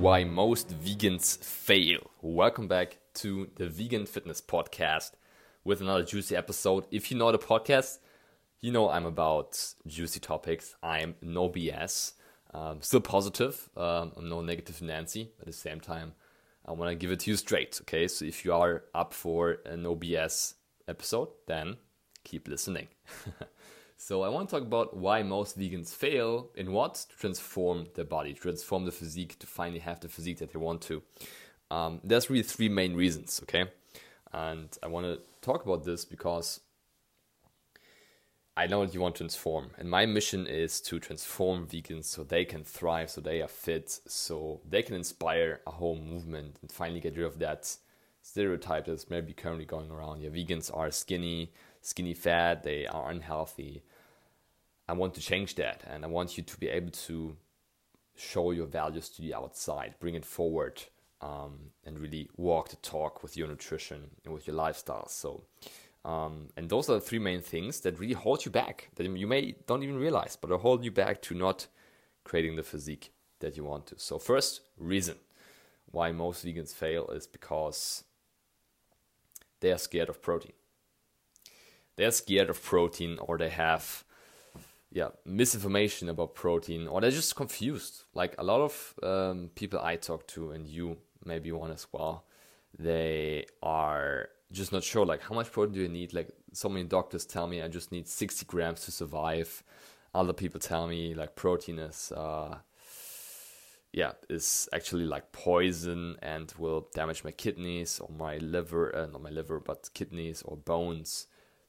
why most vegans fail. Welcome back to the Vegan Fitness Podcast with another juicy episode. If you know the podcast, you know I'm about juicy topics. I'm no BS, um, still positive. Um, I'm no negative Nancy. At the same time, I want to give it to you straight. Okay, so if you are up for an no BS episode, then keep listening. So I want to talk about why most vegans fail in what to transform their body, transform the physique to finally have the physique that they want to. Um, there's really three main reasons, okay? And I want to talk about this because I know that you want to transform, and my mission is to transform vegans so they can thrive, so they are fit, so they can inspire a whole movement and finally get rid of that stereotype that's maybe currently going around. Yeah, vegans are skinny, skinny fat, they are unhealthy. I want to change that and I want you to be able to show your values to the outside, bring it forward, um, and really walk the talk with your nutrition and with your lifestyle. So, um, and those are the three main things that really hold you back that you may don't even realize, but are hold you back to not creating the physique that you want to. So, first reason why most vegans fail is because they are scared of protein they're scared of protein or they have yeah misinformation about protein or they're just confused. Like a lot of um, people i talk to and you maybe one as well they are just not sure like how much protein do you need? Like so many doctors tell me i just need 60 grams to survive. Other people tell me like protein is uh, yeah is actually like poison and will damage my kidneys or my liver uh, not my liver but kidneys or bones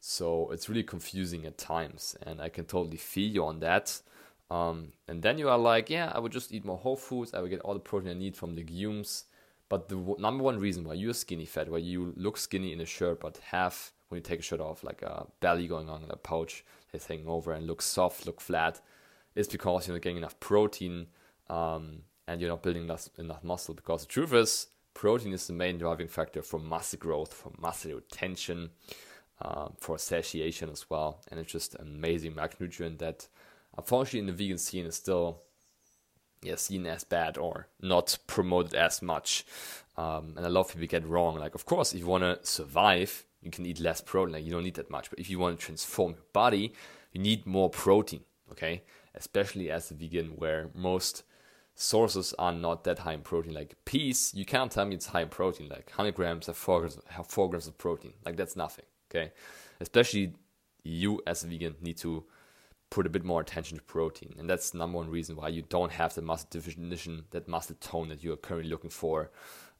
so it's really confusing at times, and I can totally feel you on that. Um, and then you are like, yeah, I would just eat more whole foods. I would get all the protein I need from legumes. But the w- number one reason why you're skinny fat, why you look skinny in a shirt, but have when you take a shirt off, like a belly going on in a pouch is hanging over and look soft, look flat, is because you're not getting enough protein um, and you're not building enough, enough muscle. Because the truth is, protein is the main driving factor for muscle growth, for muscle retention um, for satiation as well. And it's just amazing macronutrient that unfortunately in the vegan scene is still yeah, seen as bad or not promoted as much. Um, and a lot of people get wrong. Like, of course, if you want to survive, you can eat less protein. Like, you don't need that much. But if you want to transform your body, you need more protein. Okay, especially as a vegan, where most sources are not that high in protein. Like peas, you can't tell me it's high in protein. Like 100 grams have four grams, have four grams of protein. Like that's nothing. Okay, especially you as a vegan need to put a bit more attention to protein, and that's number one reason why you don't have the muscle definition, that muscle tone that you are currently looking for,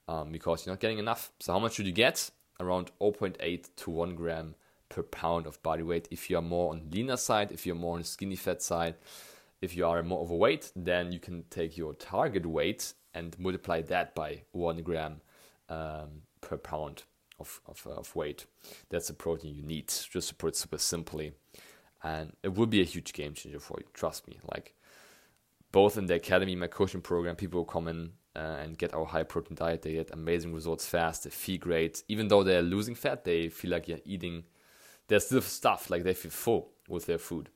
um, because you're not getting enough. So how much should you get? Around 0.8 to 1 gram per pound of body weight. If you are more on leaner side, if you're more on skinny fat side, if you are more overweight, then you can take your target weight and multiply that by one gram um, per pound of, of, uh, of weight. That's the protein you need, just to put it super simply. And it will be a huge game changer for you, trust me. Like, both in the academy, my coaching program, people come in uh, and get our high protein diet. They get amazing results fast. They feel great. Even though they're losing fat, they feel like you're eating, there's still stuff, like they feel full with their food.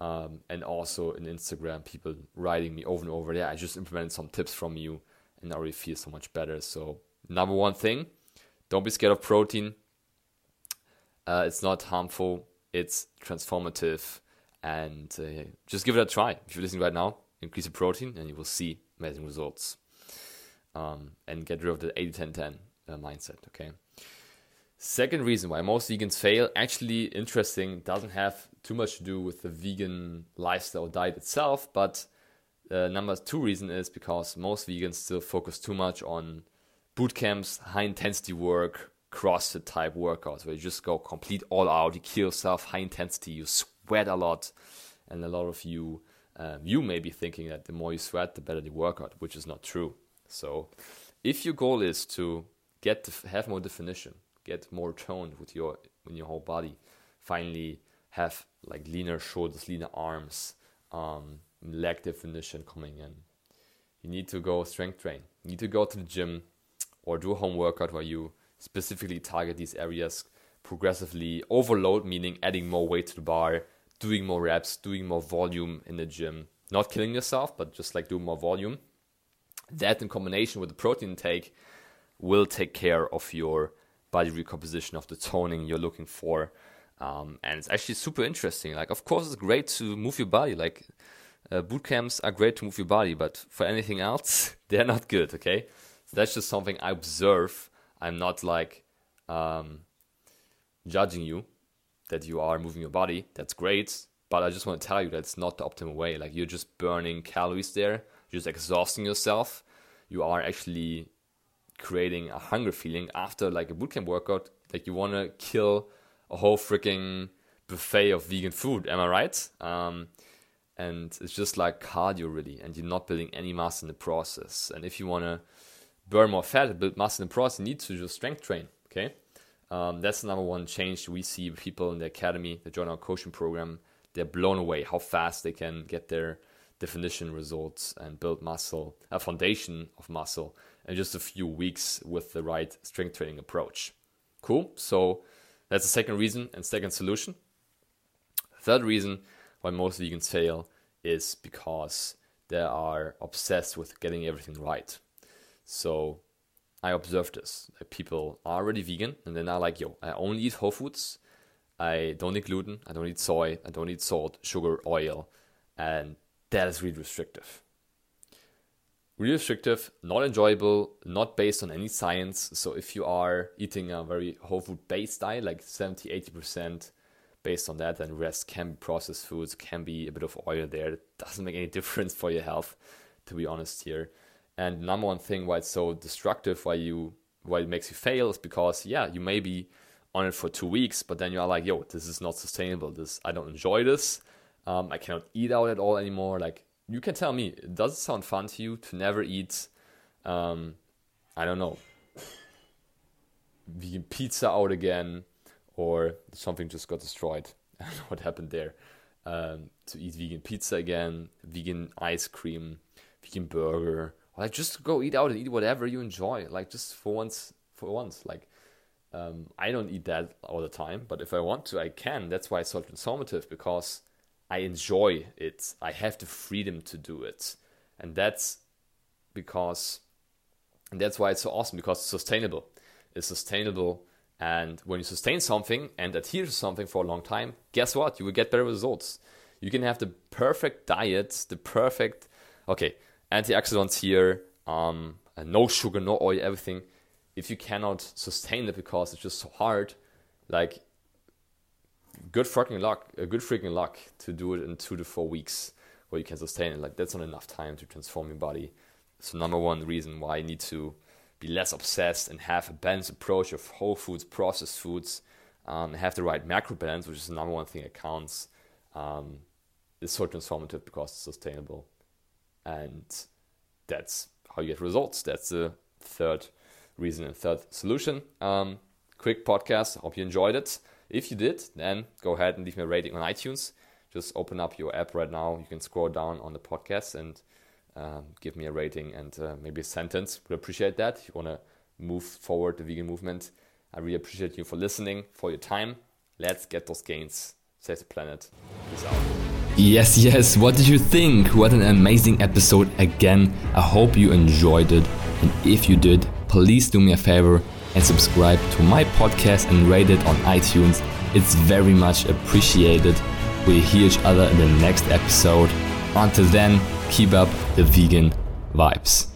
Um, and also in Instagram, people writing me over and over, yeah, I just implemented some tips from you and already feel so much better. So, number one thing, don't be scared of protein. Uh, it's not harmful. It's transformative, and uh, just give it a try. If you're listening right now, increase the protein, and you will see amazing results. Um, and get rid of the 80-10-10 uh, mindset. Okay. Second reason why most vegans fail, actually interesting, doesn't have too much to do with the vegan lifestyle diet itself, but uh, number two reason is because most vegans still focus too much on boot camps, high intensity work, CrossFit type workouts where you just go complete all out, you kill yourself, high intensity, you sweat a lot, and a lot of you, um, you may be thinking that the more you sweat, the better the workout, which is not true. So if your goal is to get to have more definition, get more toned with your in your whole body, finally have like leaner shoulders, leaner arms, um, leg definition coming in. You need to go strength train. You need to go to the gym or do a home workout where you specifically target these areas progressively. Overload meaning adding more weight to the bar, doing more reps, doing more volume in the gym. Not killing yourself, but just like doing more volume. That in combination with the protein intake will take care of your body recomposition of the toning you're looking for. Um, and it's actually super interesting. Like, of course, it's great to move your body. Like, uh, boot camps are great to move your body, but for anything else, they're not good. Okay, so that's just something I observe. I'm not like um, judging you that you are moving your body. That's great, but I just want to tell you that's not the optimal way. Like, you're just burning calories there. You're just exhausting yourself. You are actually creating a hunger feeling after like a bootcamp workout. Like you want to kill a whole freaking buffet of vegan food. Am I right? Um, and it's just like cardio really, and you're not building any mass in the process. And if you want to burn more fat, build muscle the process, you need to just strength train. Okay, um, that's the number one change we see people in the academy that join our coaching program. They're blown away how fast they can get their definition results and build muscle, a foundation of muscle in just a few weeks with the right strength training approach. Cool. So that's the second reason and second solution. Third reason why most vegans fail is because they are obsessed with getting everything right. So I observed this. People are already vegan and they're not like, yo, I only eat whole foods. I don't eat gluten. I don't eat soy. I don't eat salt, sugar, oil. And that is really restrictive. Really restrictive, not enjoyable, not based on any science. So if you are eating a very whole food based diet, like 70, 80% based on that, then rest can be processed foods, can be a bit of oil there. It doesn't make any difference for your health, to be honest here. And number one thing why it's so destructive, why you why it makes you fail is because yeah, you may be on it for two weeks, but then you are like, yo, this is not sustainable. This I don't enjoy this. Um, I cannot eat out at all anymore. Like you can tell me, does it sound fun to you to never eat? Um, I don't know, vegan pizza out again, or something just got destroyed. I don't know what happened there. Um, to eat vegan pizza again, vegan ice cream, vegan burger, like just go eat out and eat whatever you enjoy. Like just for once, for once, like. Um, I don't eat that all the time, but if I want to, I can. That's why it's so transformative because I enjoy it. I have the freedom to do it. And that's because and that's why it's so awesome because it's sustainable. It's sustainable and when you sustain something and adhere to something for a long time, guess what? You will get better results. You can have the perfect diet, the perfect okay, antioxidants here, um, no sugar, no oil, everything. If you cannot sustain it because it's just so hard, like good fucking luck, a good freaking luck to do it in two to four weeks where you can sustain it. Like that's not enough time to transform your body. So number one reason why you need to be less obsessed and have a balanced approach of whole foods, processed foods, um, have the right macro balance, which is the number one thing that counts, um, is so transformative because it's sustainable. And that's how you get results. That's the third reason and third solution. Um, quick podcast. Hope you enjoyed it. If you did, then go ahead and leave me a rating on iTunes. Just open up your app right now. You can scroll down on the podcast and um, give me a rating and uh, maybe a sentence. Would appreciate that. If you want to move forward the vegan movement, I really appreciate you for listening, for your time. Let's get those gains. Save the planet. Peace out. Yes, yes. What did you think? What an amazing episode again. I hope you enjoyed it. And if you did, please do me a favor and subscribe to my podcast and rate it on iTunes. It's very much appreciated. We'll hear each other in the next episode. Until then, keep up the vegan vibes.